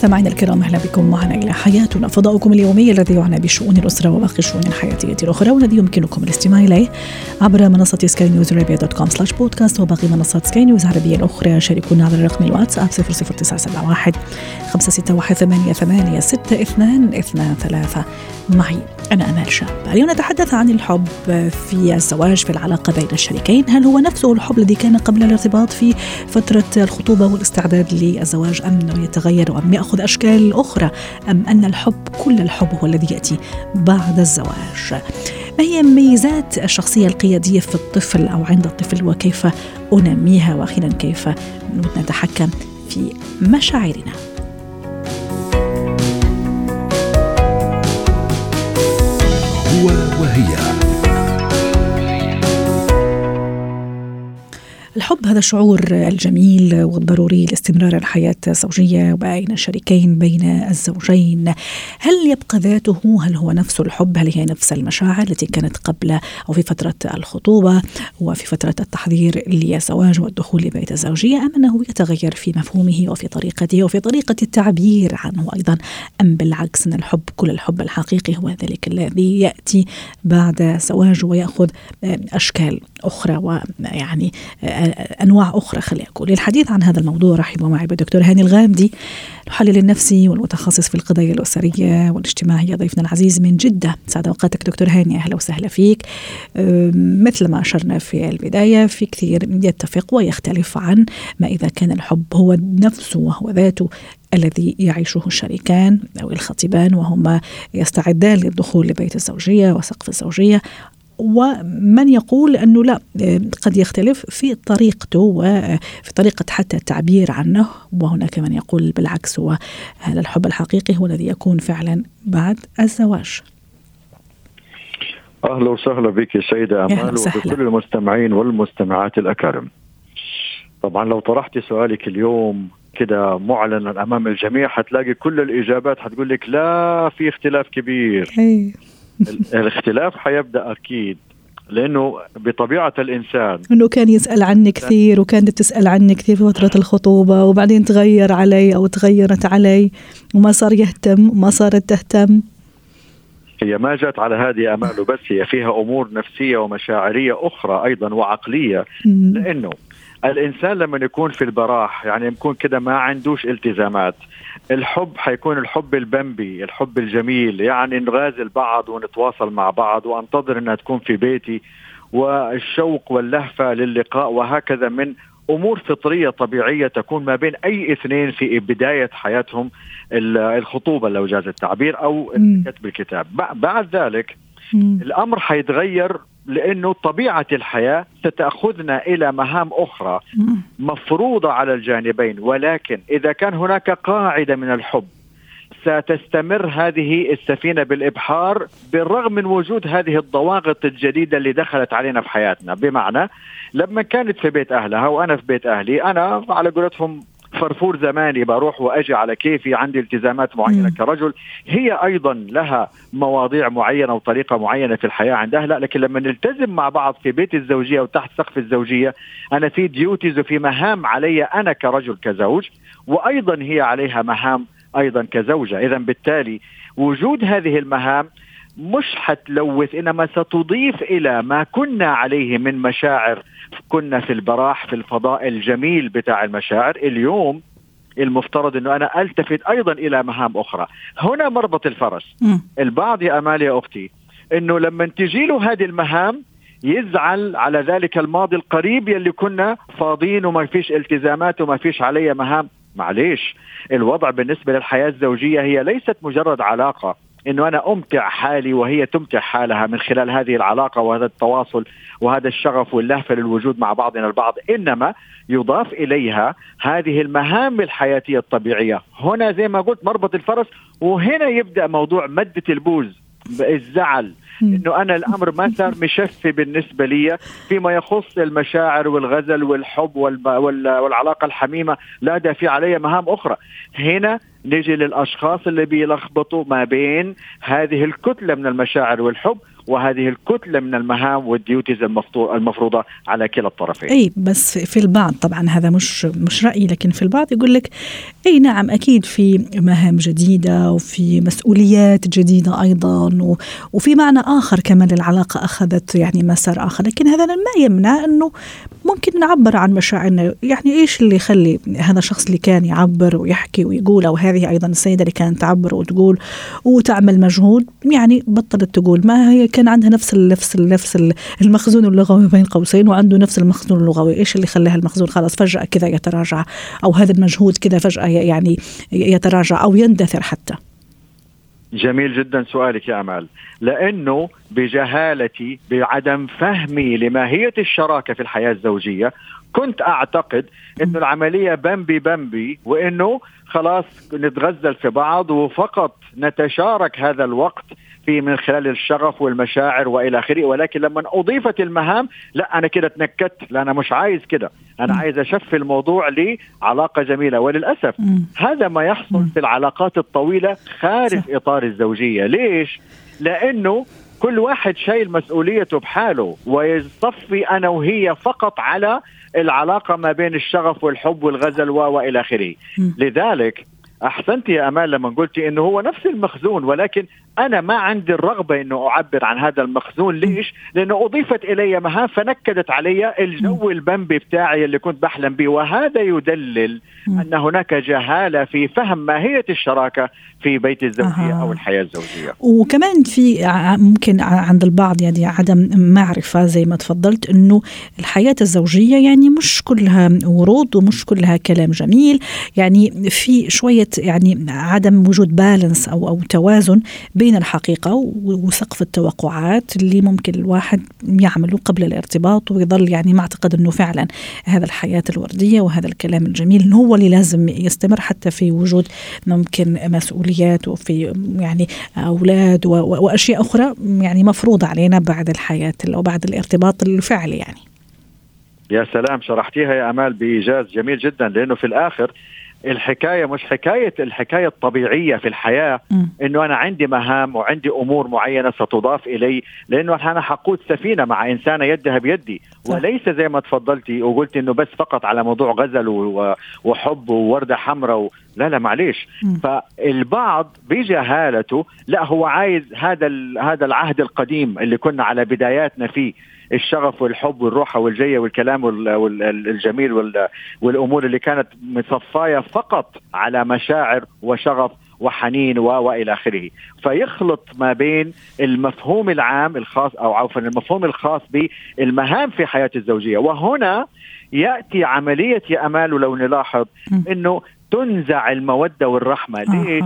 مستمعينا الكرام أهلا بكم معنا إلى حياتنا. فضاؤكم اليومي الذي يعنى بشؤون الأسرة وباقي الشؤون الحياتيه الاخرى والذي يمكنكم الاستماع إليه عبر منصة سكاي نيوز عربيه dot com slash podcast وباقي منصات سكاي نيوز العربيه الأخرى. شاركونا على رقم الواتساب 00971 561 88 6223 معي أنا أمال شاب. اليوم نتحدث عن الحب في الزواج في العلاقة بين الشريكين. هل هو نفسه الحب الذي كان قبل الارتباط في فترة الخطوبة والاستعداد للزواج أم أنه يتغير وأم يأخذ أشكال أخرى أم أن الحب كل الحب هو الذي يأتي بعد الزواج. ما هي ميزات الشخصية القيادية في الطفل أو عند الطفل وكيف أنميها؟ وأخيرا كيف نتحكم في مشاعرنا؟ هو وهي. الحب هذا الشعور الجميل والضروري لاستمرار الحياة الزوجية بين الشريكين بين الزوجين. هل يبقى ذاته؟ هل هو نفس الحب؟ هل هي نفس المشاعر التي كانت قبل أو في فترة الخطوبة وفي فترة التحضير للزواج والدخول لبيت الزوجية أم أنه يتغير في مفهومه وفي طريقته وفي طريقة التعبير عنه أيضا أم بالعكس أن الحب كل الحب الحقيقي هو ذلك الذي يأتي بعد الزواج ويأخذ أشكال أخرى ويعني أنواع أخرى خلينا أقول. للحديث عن هذا الموضوع رحبوا معي بالدكتور هاني الغامدي المحلل النفسي والمتخصص في القضايا الأسرية والاجتماعية. ضيفنا العزيز من جدة. سعد أوقاتك دكتور هاني. أهلا وسهلا فيك. مثل ما أشرنا في البداية في كثير يتفق ويختلف عن ما إذا كان الحب هو نفسه وهو ذاته الذي يعيشه الشريكان أو الخطيبان وهما يستعدان للدخول لبيت الزوجية وسقف الزوجية. ومن يقول أنه لا قد يختلف في طريقته وفي طريقة حتى التعبير عنه وهناك من يقول بالعكس هو هذا الحب الحقيقي هو الذي يكون فعلا بعد الزواج أهلا وسهلا بك سيدة أمال وبكل المستمعين والمستمعات الأكارم. طبعا لو طرحت سؤالك اليوم كده معلنا أمام الجميع حتلاقي كل الإجابات حتقول لك لا في اختلاف كبير. أي. الاختلاف حيبدأ أكيد لأنه بطبيعة الإنسان إنه كان يسأل عني كثير وكانت تسأل عني كثير في فترة الخطوبة وبعدين تغير علي أو تغيرت علي وما صار يهتم وما صارت تهتم. هي ما جت على هذه امال بس هي فيها أمور نفسية ومشاعرية أخرى أيضا وعقلية لأنه الإنسان لما يكون في البراح يعني يكون كده ما عندوش التزامات. الحب حيكون الحب البمبي الحب الجميل يعني نغازل بعض ونتواصل مع بعض وأنتظر إنها تكون في بيتي. والشوق واللهفة للقاء وهكذا من أمور فطرية طبيعية تكون ما بين أي اثنين في بداية حياتهم الخطوبة لو جاز التعبير أو كتب الكتاب. بعد ذلك الأمر حيتغير لأنه طبيعة الحياة ستأخذنا إلى مهام أخرى مفروضة على الجانبين ولكن إذا كان هناك قاعدة من الحب ستستمر هذه السفينة بالإبحار بالرغم من وجود هذه الضواغط الجديدة اللي دخلت علينا في حياتنا. بمعنى لما كانت في بيت أهلها وأنا في بيت أهلي أنا على قولتهم فرفور زماني بروح وأجي على كيفي عندي التزامات معينة. كرجل هي أيضا لها مواضيع معينة وطريقة معينة في الحياة عندها لا لكن لما نلتزم مع بعض في بيت الزوجية وتحت سقف الزوجية أنا في duties وفي مهام علي أنا كرجل كزوج وأيضا هي عليها مهام أيضا كزوجة اذا بالتالي وجود هذه المهام مش حتلوث إنما ستضيف إلى ما كنا عليه من مشاعر. كنا في البراح في الفضاء الجميل بتاع المشاعر. اليوم المفترض إنه أنا ألتفت أيضا إلى مهام أخرى. هنا مربط الفرس. م. البعض يا امال يا أختي إنه لما تجي له هذه المهام يزعل على ذلك الماضي القريب يلي كنا فاضيين وما فيش التزامات وما فيش علي مهام. معليش الوضع بالنسبة للحياة الزوجية هي ليست مجرد علاقة. إنه أنا أمتع حالي وهي تمتع حالها من خلال هذه العلاقة وهذا التواصل وهذا الشغف واللهفة للوجود مع بعضنا البعض. إنما يضاف إليها هذه المهام الحياتية الطبيعية. هنا زي ما قلت مربط الفرس وهنا يبدأ موضوع مدة البوز الزعل. إنه أنا الأمر ما صار مشفي بالنسبة لي فيما يخص المشاعر والغزل والحب والعلاقة الحميمة لا ده في علي مهام أخرى. هنا نجي للأشخاص اللي بيلخبطوا ما بين هذه الكتلة من المشاعر والحب وهذه الكتلة من المهام والديوتيز المفروضة على كلا الطرفين. أي بس في البعض طبعا هذا مش مش رأيي لكن في البعض يقول لك أي نعم أكيد في مهام جديدة وفي مسؤوليات جديدة أيضا وفي معنى آخر كمان للعلاقة أخذت يعني مسار آخر لكن هذا ما يمنع أنه ممكن نعبر عن مشاعرنا. يعني إيش اللي يخلي هذا الشخص اللي كان يعبر ويحكي ويقول أو هذه أيضا السيدة اللي كانت تعبر وتقول وتعمل مجهود يعني بطلت تقول؟ ما هي كان عندها نفس نفس نفس المخزون اللغوي بين قوسين وعنده نفس المخزون اللغوي. إيش اللي خلاها المخزون؟ خلاص فجأة كذا يتراجع أو هذا المجهود كذا فجأة يعني يتراجع أو يندثر حتى. جميل جدا سؤالك يا أمال. لأنه بجهالتي بعدم فهمي لماهية الشراكة في الحياة الزوجية كنت أعتقد إنه العملية بمبي بمبي وإنه خلاص نتغزل في بعض وفقط نتشارك هذا الوقت في من خلال الشغف والمشاعر وإلى آخره. ولكن لما أضيفت المهام لا أنا كده تنكدت. لا أنا مش عايز كده. أنا عايز أشفي الموضوع لعلاقة جميلة. وللأسف هذا ما يحصل في العلاقات الطويلة خارج إطار الزوجية. ليش؟ لأنه كل واحد شايل مسؤوليته بحاله ويصفي أنا وهي فقط على العلاقة ما بين الشغف والحب والغزل وإلى آخره. لذلك أحسنت يا أمال لما قلتي إنه هو نفس المخزون ولكن أنا ما عندي الرغبة إنه أعبر عن هذا المخزون ليش؟ لأنه أضيفت إلي مهام فنكدت علي الجو البمبي بتاعي اللي كنت بحلم به وهذا يدلل أن هناك جهالة في فهم ماهية الشراكة في بيت الزوجية آه. أو الحياة الزوجية. وكمان في ممكن عند البعض يعني عدم معرفة زي ما تفضلت إنه الحياة الزوجية يعني مش كلها ورود ومش كلها كلام جميل، يعني في شوية يعني عدم وجود بالانس أو أو توازن بين الحقيقة وسقف التوقعات اللي ممكن الواحد يعمله قبل الارتباط ويظل يعني معتقد أنه فعلا هذا الحياة الوردية وهذا الكلام الجميل هو اللي لازم يستمر حتى في وجود ممكن مسؤوليات وفي يعني أولاد وأشياء أخرى يعني مفروضة علينا بعد الحياة أو بعد الارتباط الفعلي يعني. يا سلام شرحتيها يا أمال بإيجاز جميل جدا لأنه في الآخر الحكاية مش حكاية الحكاية الطبيعية في الحياة. إنه أنا عندي مهام وعندي أمور معينة ستضاف إلي لأنه أنا حقود سفينة مع إنسانة يدها بيدي. وليس زي ما تفضلتي وقلت إنه بس فقط على موضوع غزل وحب ووردة حمراء و... لا لا معليش. فالبعض بجهالته لا هو عايز هذا هذا العهد القديم اللي كنا على بداياتنا فيه الشغف والحب والروحة والجية والكلام الجميل والأمور اللي كانت مصفايه فقط على مشاعر وشغف وحنين وإلى آخره. فيخلط ما بين المفهوم العام الخاص أو عفوا المفهوم الخاص بالمهام في حياة الزوجية. وهنا يأتي عملية يا أمال ولو نلاحظ إنه تنزع المودة والرحمة. ليش؟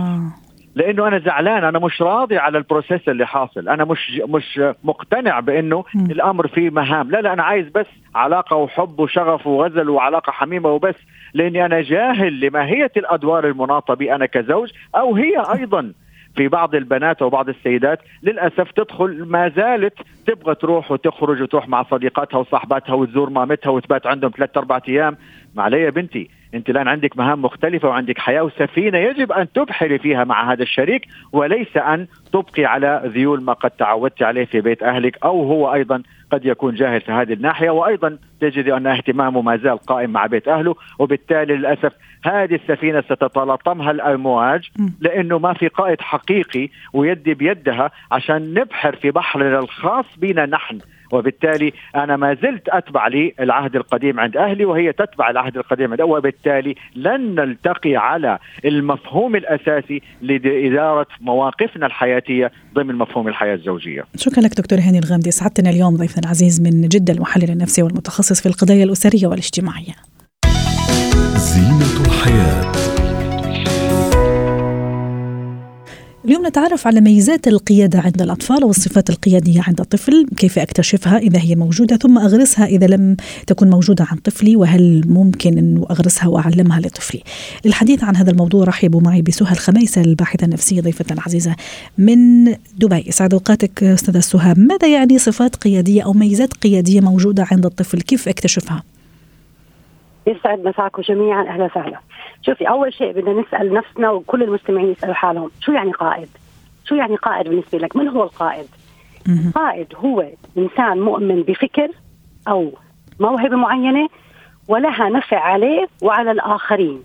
لأنه أنا زعلان أنا مش راضي على ال process اللي حاصل. أنا مش مش مقتنع بأنه م. الأمر فيه مهام. لا لا أنا عايز بس علاقة وحب وشغف وغزل وعلاقة حميمة وبس لأني أنا جاهل لماهية الأدوار المناطة بي أنا كزوج أو هي أيضا في بعض البنات وبعض السيدات. للأسف تدخل ما زالت تبغى تروح وتخرج وتروح مع صديقاتها وصاحباتها وتزور مامتها وتبات عندهم ثلاث أربع أيام. ما علي يا بنتي. انت الآن عندك مهام مختلفة وعندك حياة وسفينة يجب أن تبحري فيها مع هذا الشريك وليس أن تبقي على ذيول ما قد تعودت عليه في بيت أهلك أو هو أيضا قد يكون جاهل في هذه الناحية وأيضا تجد أن اهتمامه ما زال قائم مع بيت أهله وبالتالي للأسف هذه السفينة ستتلاطمها الأمواج لأنه ما في قائد حقيقي ويدي بيدها عشان نبحر في بحرنا الخاص بنا نحن. وبالتالي أنا ما زلت أتبع لي العهد القديم عند أهلي وهي تتبع العهد القديم عند وبالتالي لن نلتقي على المفهوم الأساسي لإدارة مواقفنا الحياتية ضمن مفهوم الحياة الزوجية. شكرا لك دكتور هاني الغامدي سعدتنا اليوم ضيفنا العزيز من جدة المحلل النفسي والمتخصص في القضايا الأسرية والاجتماعية. زينة اليوم نتعرف على ميزات القيادة عند الأطفال والصفات القيادية عند الطفل كيف أكتشفها؟ إذا هي موجودة ثم أغرسها إذا لم تكن موجودة عند طفلي وهل ممكن أن أغرسها وأعلمها لطفلي؟ للحديث عن هذا الموضوع رحبوا معي بسهى الخميسة الباحثة النفسية ضيفة عزيزة من دبي. سعد أوقاتك أستاذة سهى ماذا يعني صفات قيادية أو ميزات قيادية موجودة عند الطفل؟ كيف أكتشفها؟ يسعد مساكم جميعا أهلا وسهلا. شوفي أول شيء بدنا نسأل نفسنا وكل المستمعين يسألوا حالهم شو يعني قائد؟ شو يعني قائد بالنسبة لك؟ من هو القائد؟ القائد هو إنسان مؤمن بفكر أو موهبة معينة ولها نفع عليه وعلى الآخرين.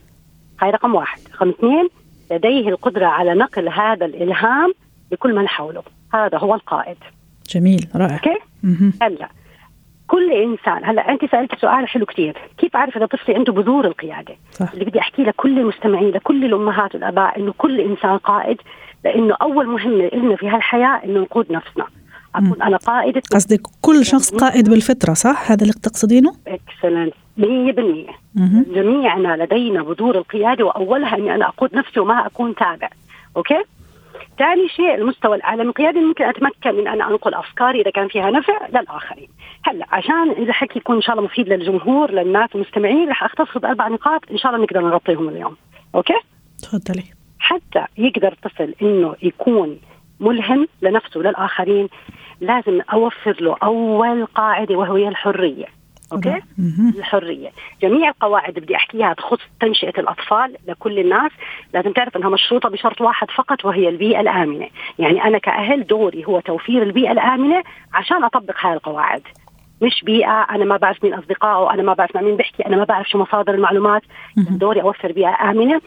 هاي رقم واحد، رقم اثنين لديه القدرة على نقل هذا الإلهام لكل من حوله، هذا هو القائد. جميل رائع. أوكي؟ هلا كل إنسان هلا أنت سالت سؤال حلو كثير كيف أعرف إذا طفلي عنده بذور القيادة؟ صح. اللي بدي احكي لكل المستمعين لكل الأمهات والآباء إنه كل إنسان قائد لأنه أول مهمه لنا في هالحياة إنه نقود نفسنا. اكون أنا قائدة قصدك كل شخص قائد بالفطرة صح؟ هذا اللي تقصدينه excellent 100% جميعنا لدينا بذور القيادة وأولها إني أنا أقود نفسي وما أكون تابع. okay؟ ثاني شيء المستوى العالمي القيادي ممكن أتمكن من أن أنقل أفكاري إذا كان فيها نفع للآخرين. هلا عشان إذا حكي يكون إن شاء الله مفيد للجمهور للناس المستمعين رح أختصر بأربع نقاط إن شاء الله نقدر نغطيهم اليوم. Okay؟ تفضلي. حتى يقدر الطفل إنه يكون ملهم لنفسه وللآخرين لازم أوفر له أول قاعدة وهي الحرية. okay؟ الحرية. جميع القواعد بدي أحكيها تخص تنشئة الأطفال لكل الناس. لازم تعرف إنها مشروطة بشرط واحد فقط وهي البيئة الآمنة. يعني أنا كأهل دوري هو توفير البيئة الآمنة عشان أطبق هاي القواعد. مش بيئة أنا ما بعرف مين أصدقائه أنا ما بعرف مع مين بحكي أنا ما بعرف شو مصادر المعلومات. دوري أوفر بيئة آمنة.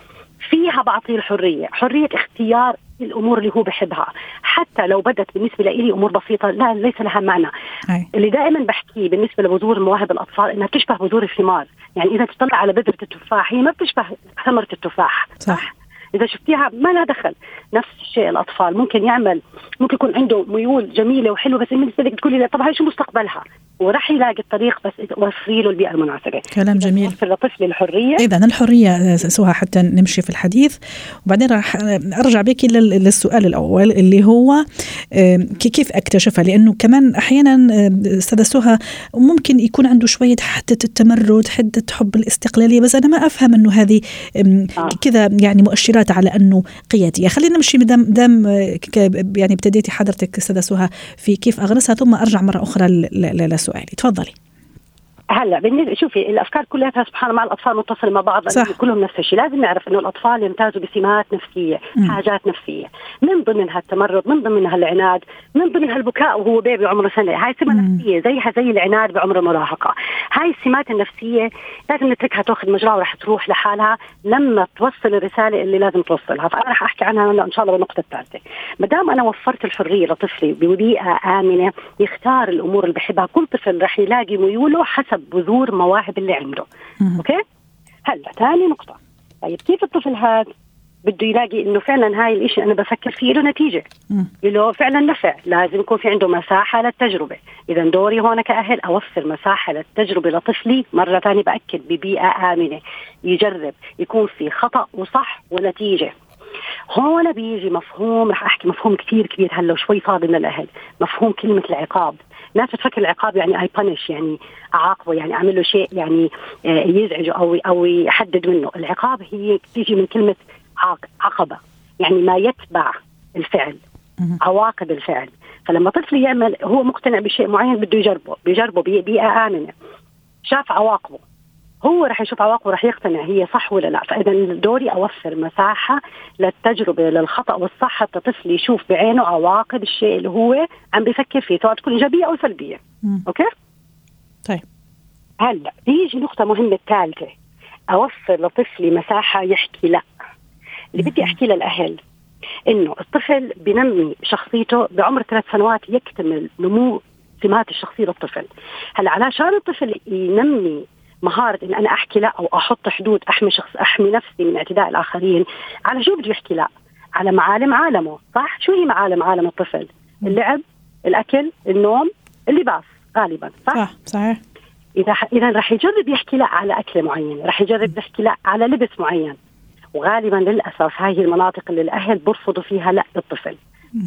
فيها بعطيه الحرية. حرية اختيار الأمور اللي هو بحبها. حتى لو بدت بالنسبة لي أمور بسيطة لا ليس لها معنى. أي. اللي دائما بحكيه بالنسبة لبذور مواهب الأطفال إنها بتشبه بذور الثمار. يعني إذا تطلع على بذرة التفاح هي ما بتشبه ثمرة التفاح. صح. إذا شفتيها ما لها دخل. نفس الشيء الأطفال. ممكن يعمل ممكن يكون عنده ميول جميلة وحلوة بس بالنسبة لك تقولي طب هاي شو مستقبلها؟ وراح يلاقي الطريق بس وفري له البيئة المناسبة. كلام جميل. وفر لطفل الحرية. إذا الحرية سهى حتى نمشي في الحديث. وبعدين راح أرجع بك للسؤال الأول اللي هو كيف اكتشفها؟ لأنه كمان أحيانا أستاذة سهى ممكن يكون عنده شوية حده التمرد حده حب الاستقلالية بس أنا ما أفهم إنه هذه آه. كذا يعني مؤشرات على أنه قيادية. خلينا نمشي دام دام يعني ابتديتي حضرتك أستاذة سهى في كيف أغرسها ثم أرجع مرة أخرى لسؤالي تفضلي. هلا بالنسبة شوفي الأفكار كلها سبحان الله مع الأطفال متصلة مع بعض صح. كلهم نفس الشيء. لازم نعرف إنه الأطفال يمتازوا بسمات نفسية م. حاجات نفسية. من ضمنها التمرد من ضمنها العناد من ضمنها البكاء وهو بيبي عمره سنة. هاي سمه نفسيه زيها زي العناد بعمر المراهقه هاي السمات النفسية لازم نتركها تأخذ مجراها وراح تروح لحالها. لما توصل الرسالة اللي لازم توصلها. فأنا راح أحكي عنها إن شاء الله بالنقطة الثالثة. ما دام أنا وفرت الحرية لطفلي ببيئة آمنة يختار الأمور اللي بحبها كل طفل راح يلاقي ميوله حسب بذور مواهب اللي عنده. أوكي؟ هلا ثاني نقطة. طيب كيف الطفل هذا بده يلاقي إنه فعلا هاي الشيء أنا بفكر فيه له نتيجة؟ له فعلا نفع. لازم يكون في عنده مساحة للتجربة. اذا دوري هون كأهل أوفر مساحة للتجربة لطفلي. مرة ثانية بأكد ببيئة آمنة. يجرب. يكون في خطأ وصح ونتيجة. هون بيجي مفهوم رح أحكي مفهوم كثير كبير هلا وشوي صادم للاهل مفهوم كلمة العقاب. ناس بتفكر العقاب يعني اي بانش يعني أعاقبه يعني أعمل له شيء يعني آه، يزعجه أو أو يحدد منه. العقاب هي تيجي من كلمة عقبة يعني ما يتبع الفعل عواقب الفعل. فلما طفل يعمل هو مقتنع بشيء معين بده يجربه بيجربه بيئه امنه شاف عواقبه. هو رح يشوف عواقبه رح يقتنع هي صح ولا لا. فإذا دوري أوفر مساحة للتجربة للخطأ والصح حتى طفل يشوف بعينه عواقب الشيء اللي هو عم بيفكر فيه سواء تكون إيجابية أو سلبية. مم. أوكي؟ طيب. هلأ بيجي نقطة مهمة الثالثه أوفر لطفلي مساحة يحكي لا. اللي بدي أحكي للأهل إنه الطفل بنمي شخصيته بعمر ثلاث سنوات يكتمل نمو سمات الشخصية للطفل. هلأ علشان الطفل ينمي مهارة إن أنا أحكي لا أو أحط حدود أحمي شخص أحمي نفسي من اعتداء الآخرين. على شو بده يحكي لا؟ على معالم عالمه صح؟ شو هي معالم عالم الطفل؟ اللعب الأكل النوم اللباس غالبا صح؟ صح صحيح. إذا اذا رح يجرب يحكي لا على اكله معينه رح يجرب يحكي لا على لبس معين. وغالبا للأسف هاي المناطق اللي الأهل برفضوا فيها لا للطفل.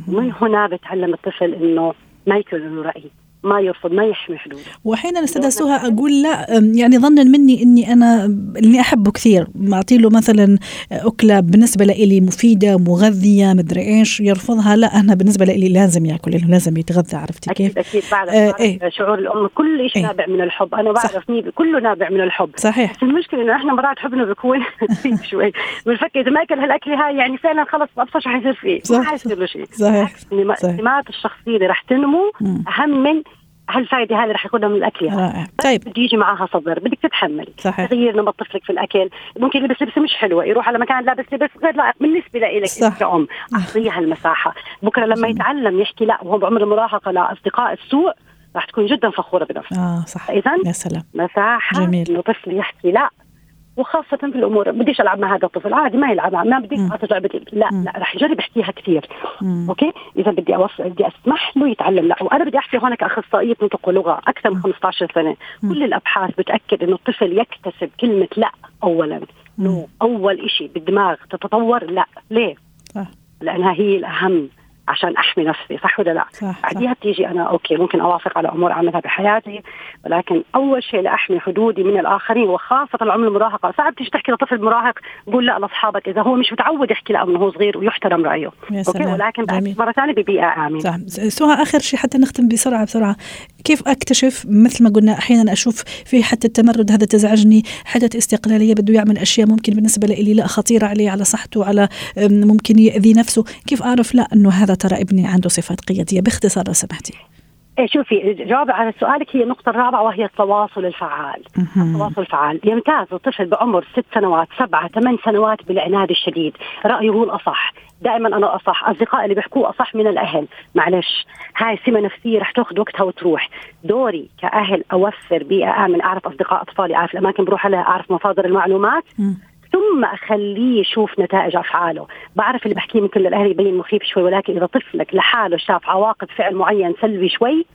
من هنا بتعلم الطفل إنه ما يكون له رأي. ما يرفض ما يحمي حدوده. واحيانا استاذه سهى أقول لا يعني ظنا مني إني أنا اللي أحبه كثير. اعطي له مثلا أكلة بالنسبة لي مفيدة مغذية مدري إيش يرفضها لا أنا بالنسبة لي لازم يأكل لأنه لازم يتغذى عرفتي كيف؟ أكيد أكيد بعرف آه إيه؟ شعور الأم كل شيء إيه؟ نابع من الحب. أنا بعرف مين كله نابع من الحب. صحيح. بس المشكلة إنه إحنا مرات حبنا بيكون شوي. بنفكر إذا ما أكل هالأكلة هاي يعني فعلا خلص ابصر شو حيصير فيه. ما حيصير له شيء. صحيح سمات الشخصية اللي رح تنمو أهم من هالفائده هذه رح ياخذها من الأكل رائع. طيب. بده يجي معها صبر بدك تتحملي صحيح. تغيير نمط طفلك في الأكل. ممكن يلبس لبسه مش حلوة. يروح على مكان لابس لبس غير لائق بالنسبة لك كأم أعطيها المساحة. بكرة لما يتعلم يحكي لا وهو بعمر المراهقة لأصدقاء السوء راح تكون جدا فخورة بنفسها آه صح اذا يا سلام. مساحة جميل. إنه طفل يحكي لا. وخاصة في الأمور بديش ألعب مع هذا الطفل عادي ما يلعب ما بدي أعطي لعبة لا لا رح يجرب يحكيها كثير. مم. Okay؟ إذا بدي أوصل بدي أسمح له يتعلم لا وأنا بدي أحكي هون كأخصائية نطق ولغة أكثر من 15 سنة. مم. كل الأبحاث بتأكد إنه الطفل يكتسب كلمة لا أولا. no أول شيء بالدماغ تتطور لا ليه؟ صح. لأنها هي الأهم. عشان أحمي نفسي صح ولا لا؟ صح بعديها بتيجي أنا okay ممكن أوافق على أمور اعملها بحياتي ولكن أول شيء لأحمي حدودي من الآخرين وخاصة العمر المراهقة. صعب تيجي تحكي لطفل مراهق قول لا لأصحابك. إذا هو مش متعود يحكي لا من هو صغير ويحترم رأيه. يا أوكي. ولكن. مرة ثانية ببيئة آمنة. صح. سهى آخر شيء حتى نختم بسرعة بسرعة. كيف أكتشف؟ مثل ما قلنا أحيانا أشوف في حتى التمرد هذا تزعجني حتى استقلالية بده يعمل أشياء ممكن بالنسبة لي لا خطيرة عليه على صحته على ممكن يأذي نفسه. كيف أعرف؟ لا إنه هذا ترى ابني عنده صفات قيادية. باختصار لو سمحتي. شوفي جواب على سؤالك هي النقطة الرابعة وهي التواصل الفعال. التواصل الفعال. يمتاز الطفل بعمر ست سنوات سبعة ثمان سنوات بالعناد الشديد. رأيه هو الأصح. دائما أنا أصح أصدقائي اللي بيحكوه أصح من الأهل. معلش هاي سمة نفسية رح تأخذ وقتها وتروح. دوري كأهل أوفر بيئة آمن أعرف أصدقاء أطفالي أعرف الأماكن بروح لها أعرف مصادر المعلومات. ثم أخليه يشوف نتائج أفعاله، بعرف اللي بحكيه ممكن للاهل يبين مخيف شوي ولكن إذا طفلك لحاله شاف عواقب فعل معين سلبي شوي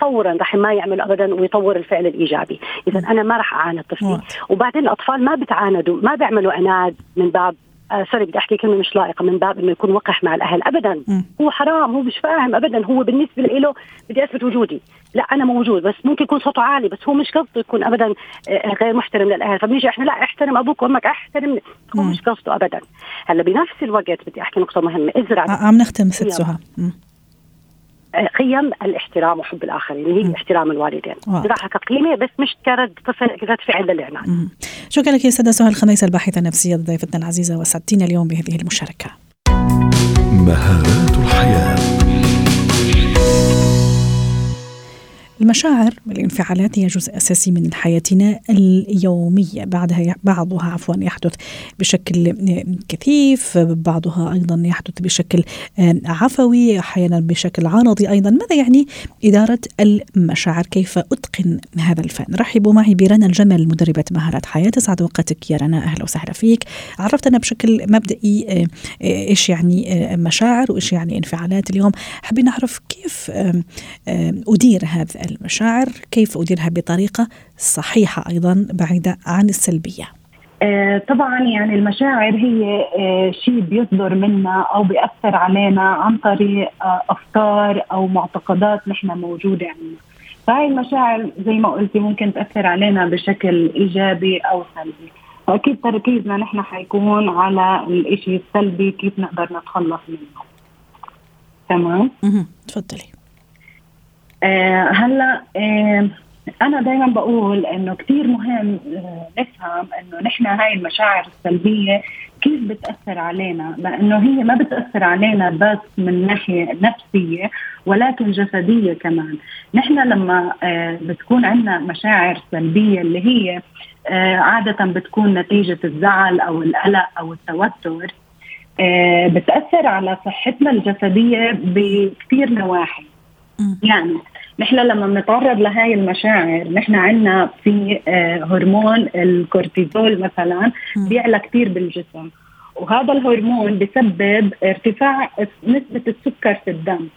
فورا رح ما يعمل ابدا ويطور الفعل الإيجابي، اذا أنا ما رح اعاند طفلي،. وبعدين الأطفال ما بتعاندوا، ما بيعملوا عناد من باب آه سوري بدي أحكي كلمة مش لائقة من باب إنه يكون وقح مع الأهل ابدا. مم. هو حرام هو مش فاهم ابدا. هو بالنسبة له بدي أثبت وجودي. لا أنا موجود بس ممكن يكون صوته عالي بس هو مش قصده يكون ابدا آه، غير محترم للأهل. فبنيجي إحنا؟ لا احترم أبوك وأمك احترم. هو. مش قصده ابدا. هلأ بنفس الوقت بدي أحكي نقطة مهمة. إزرع. ع- عم نختم ست. سهى. آه، قيم الاحترام وحب الآخرين اللي هي احترام الوالدين. زراعها كقيمة بس مش كرد طفل كرد فعل للاعناد مم. شكرا لك يا سيدة سهى الخميس الباحثة النفسية ضيفتنا العزيزة وسعدتينا اليوم بهذه المشاركة. مهارات الحياة. المشاعر والانفعالات هي جزء أساسي من حياتنا اليومية. بعدها بعضها عفوا يحدث بشكل كثيف بعضها أيضا يحدث بشكل عفوي أحيانا بشكل عرضي أيضا. ماذا يعني إدارة المشاعر؟ كيف أتقن هذا الفن؟ رحبوا معي برنا الجمل مدربة مهارات حياة. اسعد وقتك يا رنا. أهلا وسهلا فيك. عرفتنا بشكل مبدئي آه، آه، إيش يعني آه، مشاعر وإيش يعني انفعالات اليوم. حابين نعرف كيف أدير هذه المشاعر كيف أديرها بطريقة صحيحة أيضا بعيدة عن السلبية؟ آه، طبعا يعني المشاعر هي آه، شيء بيصدر منا أو بيأثر علينا عن طريق آه، أفكار أو معتقدات نحن موجودة عندنا. فهي المشاعر زي ما قلتي ممكن تأثر علينا بشكل إيجابي أو سلبي. واكيد تركيزنا نحن حيكون على الإشي السلبي كيف نقدر نتخلص منه. تمام. تفضلي. هلا آه أنا دائما بقول إنه كثير مهم آه نفهم إنه نحن هاي المشاعر السلبية كيف بتأثر علينا لأنه هي ما بتأثر علينا بس من ناحية نفسية ولكن جسدية كمان نحن لما آه بتكون عندنا مشاعر سلبية اللي هي آه عادة بتكون نتيجة الزعل أو القلق أو التوتر آه بتأثر على صحتنا الجسدية بكثير نواحي. يعني نحن لما بنتعرض لهاي المشاعر نحن عندنا في آه، هرمون الكورتيزول مثلا. بيعلى كثير بالجسم وهذا الهرمون بسبب ارتفاع نسبة السكر في الدم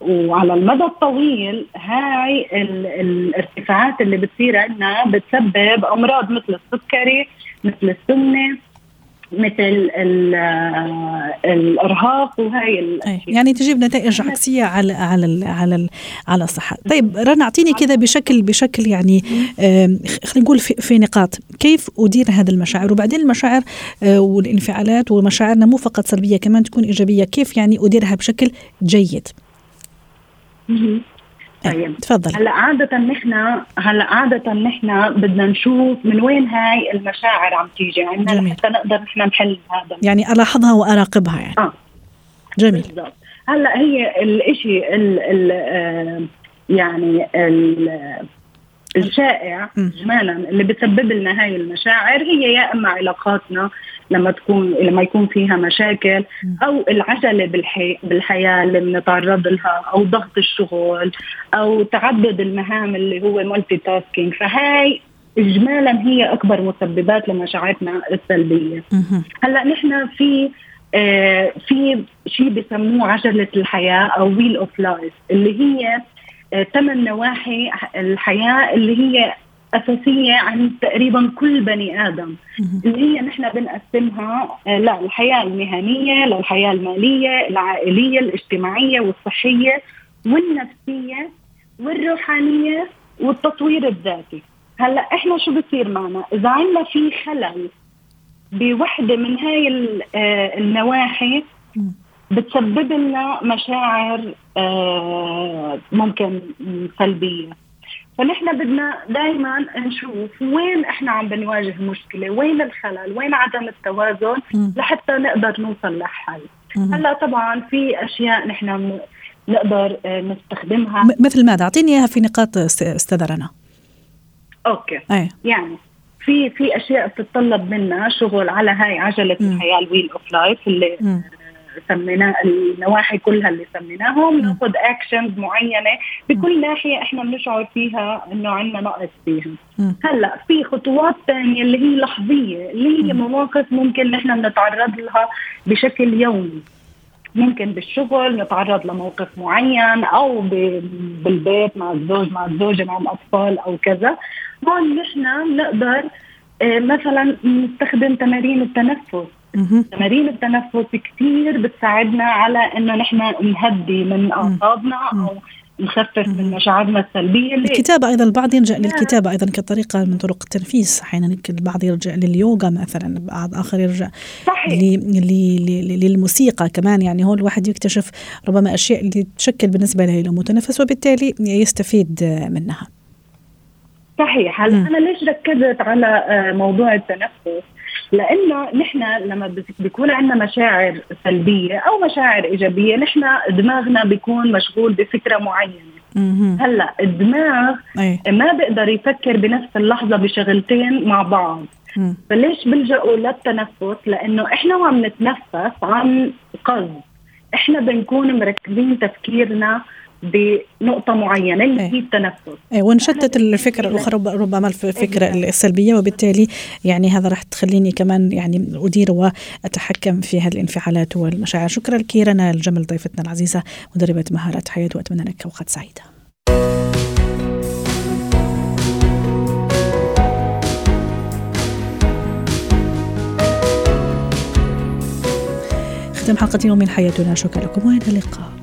وعلى المدى الطويل هاي ال- الارتفاعات اللي بتصير عندنا بتسبب أمراض مثل السكري مثل السمنة مثل الإرهاق وهي يعني تجيب نتائج عكسية على على على على الصحة. طيب رنا أعطيني كذا بشكل بشكل يعني خلينا نقول في, في نقاط. كيف أدير هذه المشاعر؟ وبعدين المشاعر آه، والانفعالات ومشاعرنا مو فقط سلبية كمان تكون إيجابية. كيف يعني أديرها بشكل جيد؟ طيب تفضل هلا عادة نحن هلا عادة نحن بدنا نشوف من وين هاي المشاعر عم تيجي عندنا حتى نقدر نحن نحل هذا. يعني ألاحظها وأراقبها يعني. آه. جميل. بالضبط. هلا هي الإشي ال ال آه يعني ال الشائع اجمالا اللي بتسبب لنا هاي المشاعر هي يا إما علاقاتنا لما تكون لما يكون فيها مشاكل أو العجلة بالحي... بالحياة اللي بنتعرض لها أو ضغط الشغل أو تعدد المهام اللي هو multitasking فهاي اجمالا هي أكبر مسببات لمشاعرنا السلبية. هلأ نحن في آه في شيء بسموه عجلة الحياة أو wheel of life اللي هي ثمان نواحي الحياة اللي هي أساسية عند تقريبا كل بني آدم. اللي هي نحن بنقسمها آه، لا الحياة المهنية للحياه المالية العائلية الاجتماعية والصحية والنفسية والروحانية والتطوير الذاتي. هلأ إحنا شو بصير معنا؟ إذا عندنا في خلل بوحدة من هاي آه، النواحي بتسبب لنا مشاعر آه، ممكن سلبية. فنحن بدنا دائما نشوف وين إحنا عم بنواجه مشكلة وين الخلل وين عدم التوازن لحتى نقدر نوصل لحل. هلأ طبعا في أشياء نحن نقدر آه، نستخدمها. مثل ماذا؟ أعطيني إياها في نقاط استاذه رنا Okay. أي. يعني في في أشياء بتتطلب منا شغل على هاي عجلة الحياة ال wheel of life اللي م. سميناه النواحي كلها اللي سميناهم. ناخذ actions معينة. بكل ناحية إحنا بنشعر فيها إنه عندنا نقص فيها. هلأ في خطوات ثانية اللي هي لحظية اللي هي مواقف ممكن نحن بنتعرض لها بشكل يومي. ممكن بالشغل نتعرض لموقف معين أو بالبيت مع الزوج مع الزوجه مع الأطفال أو كذا. هون نحن بنقدر آه، مثلا نستخدم تمارين التنفس. تمارين التنفس كثير بتساعدنا على إنه نحن نهدي من أعصابنا أو نخفف من مشاعرنا السلبية الكتابة أيضا البعض يلجأ للكتابة أيضا كطريقة من طرق التنفيس. أحيانا البعض يلجأ لليوغا مثلا بعض آخر يرجع صحيح. للموسيقى كمان. يعني هون الواحد يكتشف ربما أشياء اللي تشكل بالنسبة له متنفس وبالتالي يستفيد منها. صحيح. هلا أنا ليش ركزت على آه، موضوع التنفس؟ لأنه نحن لما بيكون عندنا مشاعر سلبية أو مشاعر إيجابية نحن دماغنا بيكون مشغول بفكرة معينة. هلأ الدماغ ما بيقدر يفكر بنفس اللحظة بشغلتين مع بعض. فليش بيلجأوا للتنفس؟ لأنه إحنا وعم نتنفس عن قصد. إحنا بنكون مركزين تفكيرنا بنقطة معينة اللي هي التنفس. أي ونشتت الفكرة الأخرى ربما الفكرة السلبية وبالتالي يعني هذا راح تخليني كمان يعني أدير وأتحكم في هذه الانفعالات والمشاعر. شكرا لك رنا الجمل ضيفتنا العزيزة مدربة مهارات حياة وأتمنى لك أوقات سعيدة. ختم حلقة يوم من حياتنا. شكرا لكم وإلى اللقاء.